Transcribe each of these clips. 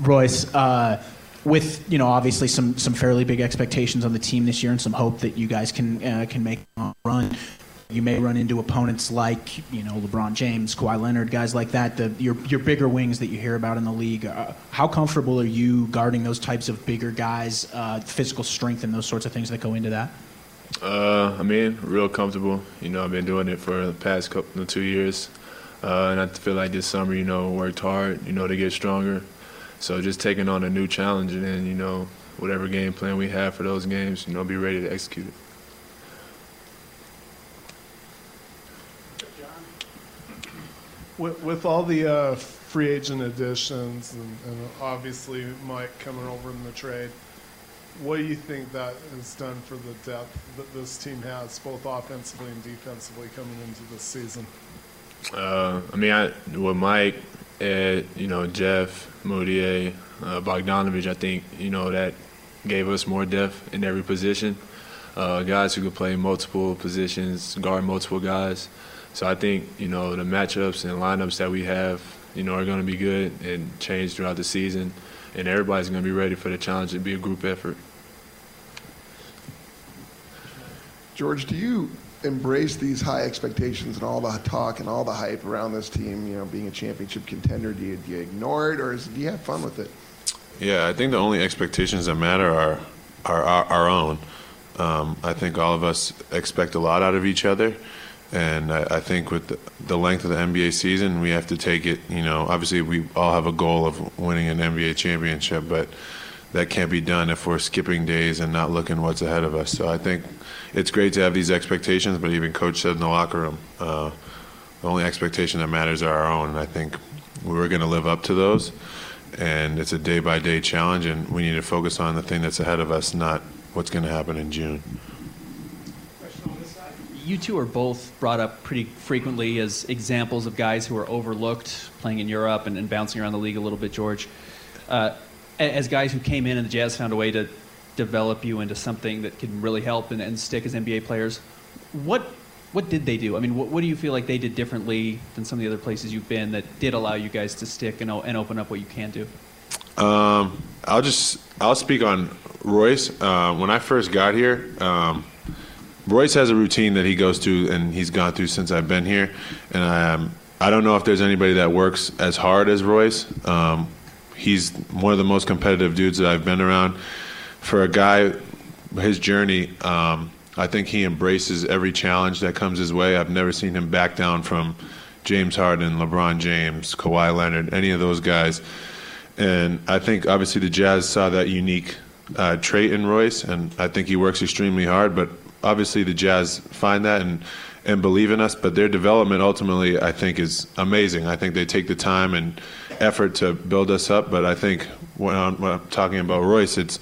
Royce, uh, with you know obviously some some fairly big expectations on the team this year and some hope that you guys can uh, can make a run. You may run into opponents like you know LeBron James, Kawhi Leonard, guys like that. The, your your bigger wings that you hear about in the league. Uh, how comfortable are you guarding those types of bigger guys? Uh, physical strength and those sorts of things that go into that. Uh, I mean, real comfortable. You know, I've been doing it for the past couple, two years, uh, and I feel like this summer, you know, worked hard, you know, to get stronger. So just taking on a new challenge, and then you know, whatever game plan we have for those games, you know, be ready to execute it. With, with all the uh, free agent additions and, and obviously Mike coming over in the trade, what do you think that has done for the depth that this team has, both offensively and defensively, coming into this season? Uh, I mean, I, with Mike, Ed, you know, Jeff, Mudiay, uh, Bogdanovich, I think, you know, that gave us more depth in every position. Uh, guys who could play multiple positions, guard multiple guys. So I think, you know, the matchups and lineups that we have, you know, are going to be good and change throughout the season. And everybody's going to be ready for the challenge to be a group effort. George, do you embrace these high expectations and all the talk and all the hype around this team, you know, being a championship contender? Do you, do you ignore it or is, do you have fun with it? Yeah, I think the only expectations that matter are, are our, our own. Um, I think all of us expect a lot out of each other. And I, I think with the, the, length of the NBA season, we have to take it. You know, obviously we all have a goal of winning an NBA championship, but that can't be done if we're skipping days and not looking what's ahead of us. So I think it's great to have these expectations, but even coach said in the locker room, uh, the only expectation that matters are our own. And I think we're going to live up to those. And it's a day by day challenge, and we need to focus on the thing that's ahead of us, not what's going to happen in June you two are both brought up pretty frequently as examples of guys who are overlooked playing in Europe and, and bouncing around the league a little bit, George. Uh, as guys who came in and the Jazz found a way to develop you into something that can really help and, and stick as NBA players, what what did they do? I mean, what, what, do you feel like they did differently than some of the other places you've been that did allow you guys to stick and, and open up what you can do? Um, I'll just I'll speak on Royce. Uh, when I first got here. Um, Royce has a routine that he goes to and he's gone through since I've been here, and I, um, I don't know if there's anybody that works as hard as Royce. Um, he's one of the most competitive dudes that I've been around. For a guy, his journey, um, I think he embraces every challenge that comes his way. I've never seen him back down from James Harden, LeBron James, Kawhi Leonard, any of those guys. And I think obviously the Jazz saw that unique uh, trait in Royce, and I think he works extremely hard. But obviously the Jazz find that and and believe in us, but their development ultimately I think is amazing. I think they take the time and effort to build us up, but I think when I'm, when I'm talking about Royce, it's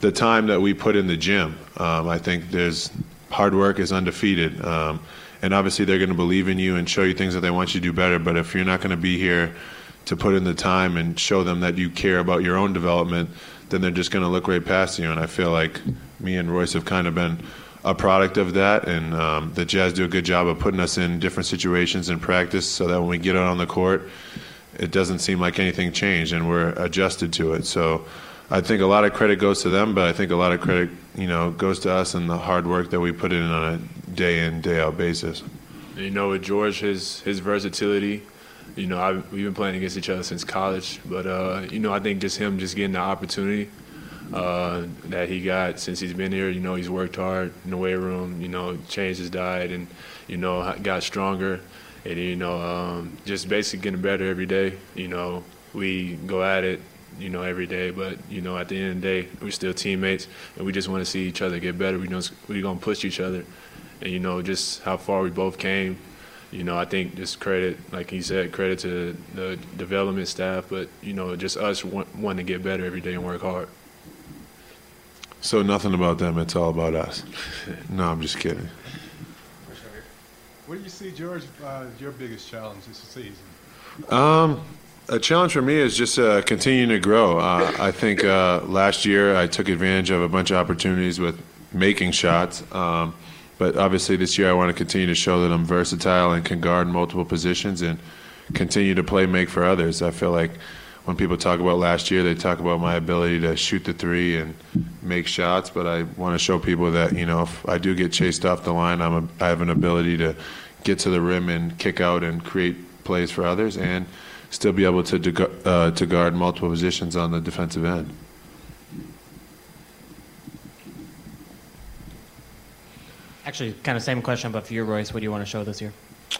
the time that we put in the gym. Um, I think there's hard work is undefeated. Um, and obviously they're going to believe in you and show you things that they want you to do better. But if you're not going to be here to put in the time and show them that you care about your own development, then they're just going to look right past you. And I feel like me and Royce have kind of been a product of that, and um, the Jazz do a good job of putting us in different situations in practice, so that when we get out on the court, it doesn't seem like anything changed, and we're adjusted to it. So. I think a lot of credit goes to them, but I think a lot of credit, you know, goes to us and the hard work that we put in on a day in day out basis. You know, with George, his his versatility, you know, I've, we've been playing against each other since college, but uh, you know, I think just him just getting the opportunity uh, that he got since he's been here. You know, he's worked hard in the weight room. You know, changed his diet and you know got stronger, and you know um, just basically getting better every day. You know, we go at it. You know, every day, but you know, at the end of the day, we're still teammates, and we just want to see each other get better. We know we're gonna push each other, and you know, just how far we both came you know, I think just credit, like he said, credit to the development staff, but you know, just us want, wanting to get better every day and work hard. So nothing about them. It's all about us. no, I'm just kidding. What do you see, George, uh, your biggest challenge this season? Um, a challenge for me is just uh, continuing to grow. Uh, I think uh, last year I took advantage of a bunch of opportunities with making shots. Um, but obviously this year I want to continue to show that I'm versatile and can guard multiple positions and continue to play make for others. I feel like when people talk about last year, they talk about my ability to shoot the three and make shots. But I want to show people that you know if I do get chased off the line, I'm a, I have an ability to get to the rim and kick out and create plays for others, and still be able to de- uh, to guard multiple positions on the defensive end. Actually, kind of same question, but for you, Royce, what do you want to show this year?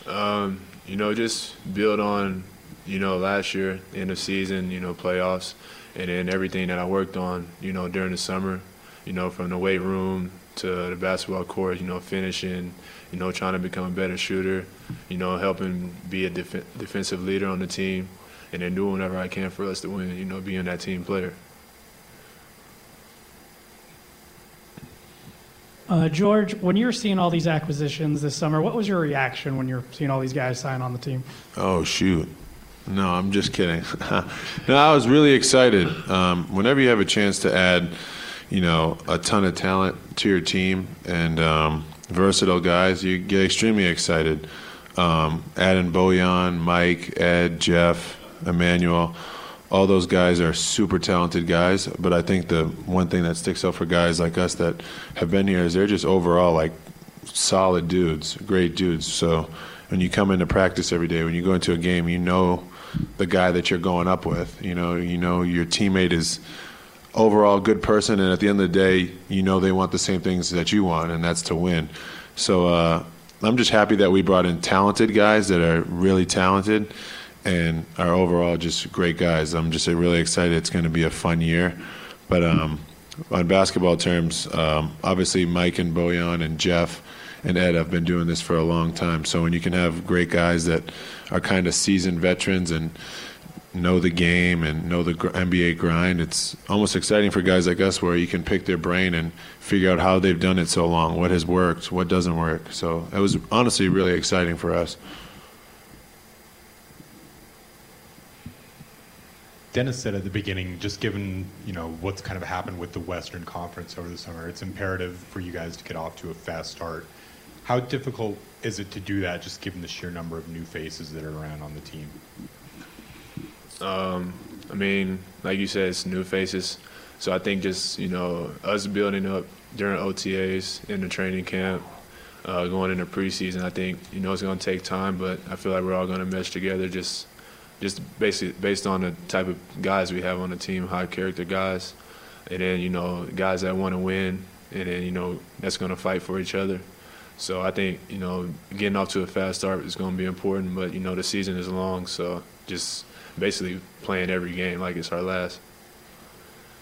Um, you know, just build on, you know, last year, end of season, you know, playoffs, and then everything that I worked on, you know, during the summer, you know, from the weight room to the basketball court, you know, finishing, you know, trying to become a better shooter, you know, helping be a def- defensive leader on the team, and then doing whatever I can for us to win, you know, being that team player. Uh, George, when you were seeing all these acquisitions this summer, what was your reaction when you were seeing all these guys sign on the team? Oh shoot! No, I'm just kidding. no, I was really excited. Um, whenever you have a chance to add, you know, a ton of talent to your team and um, versatile guys, you get extremely excited. Um, adding Bojan, Mike, Ed, Jeff, Emmanuel, all those guys are super talented guys. But I think the one thing that sticks out for guys like us that have been here is they're just overall like solid dudes, great dudes. So when you come into practice every day, when you go into a game, you know the guy that you're going up with. You know, you know your teammate is overall a good person, and at the end of the day, you know they want the same things that you want, and that's to win. So uh, I'm just happy that we brought in talented guys that are really talented and are overall just great guys. I'm just really excited. It's going to be a fun year. But um, on basketball terms, um, obviously Mike and Bojan and Jeff and Ed have been doing this for a long time. So when you can have great guys that are kind of seasoned veterans and know the game and know the NBA grind, it's almost exciting for guys like us where you can pick their brain and figure out how they've done it so long, what has worked, what doesn't work. So it was honestly really exciting for us. Dennis said at the beginning, just given you know what's kind of happened with the Western Conference over the summer, it's imperative for you guys to get off to a fast start. How difficult is it to do that, just given the sheer number of new faces that are around on the team? Um, I mean, like you said, it's new faces. So I think just you know us building up during OTAs in the training camp, uh, going into preseason. I think you know it's going to take time, but I feel like we're all going to mesh together. Just just basically based on the type of guys we have on the team, high character guys, and then you know guys that want to win, and then you know that's going to fight for each other. So I think you know getting off to a fast start is going to be important, but you know the season is long, so just basically playing every game like it's our last.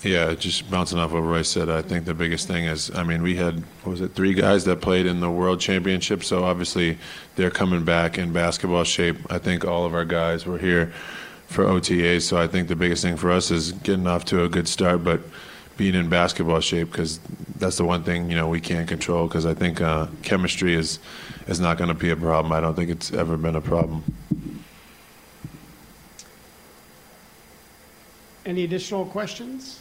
Yeah, just bouncing off what Royce said, I think the biggest thing is, I mean, we had, what was it, three guys that played in the World Championship, so obviously they're coming back in basketball shape. I think all of our guys were here for OTAs, so I think the biggest thing for us is getting off to a good start, but being in basketball shape because that's the one thing you know we can't control. Because I think uh, chemistry is is not going to be a problem. I don't think it's ever been a problem. Any additional questions?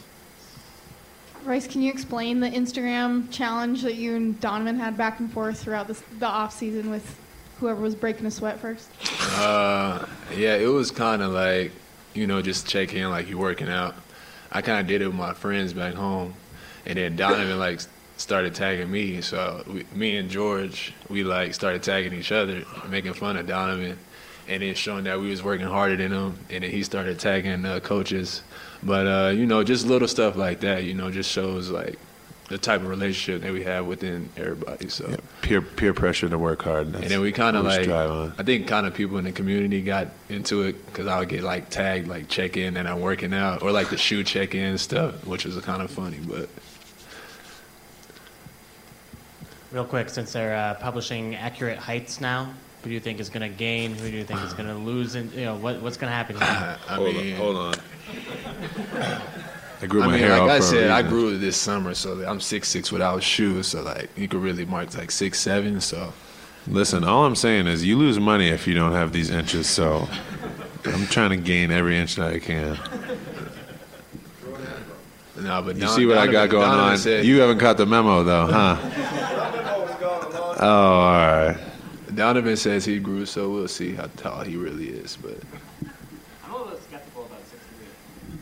Royce, can you explain the Instagram challenge that you and Donovan had back and forth throughout this, the off season with whoever was breaking a sweat first? Uh, yeah, it was kind of like, you know, just checking in like you're working out. I kind of did it with my friends back home, and then Donovan like started tagging me. So we, me and George, we like started tagging each other, making fun of Donovan, and then showing that we was working harder than him. And then he started tagging uh, coaches. But uh, you know, just little stuff like that, you know, just shows like the type of relationship that we have within everybody. So yeah, peer peer pressure to work hard. and then we kind of like, I think kind of people in the community got into it because I would get like tagged like check in and I'm working out or like the shoe check in stuff, which was kind of funny. But real quick, since they're uh, publishing accurate heights now, who do you think is going to gain? Who do you think is going to lose? And you know what, what's going to happen? Here? I hold mean, on, hold on. I grew I my mean, hair like out I for a said, I grew it this summer, so I'm six six without shoes. So like you could really mark like six seven. So Listen, all I'm saying is you lose money if you don't have these inches. So I'm trying to gain every inch that I can. no, but You Don- see what I got going Donovan on? Said, You haven't caught the memo though, huh? Oh, all right. Donovan says he grew, so we'll see how tall he really is. But I'm a little skeptical about six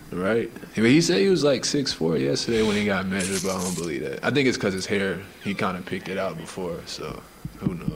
three. Right. I mean, he said he was like six four yesterday when he got measured, but I don't believe that. I think it's because his hair. He kind of picked it out before, so who knows?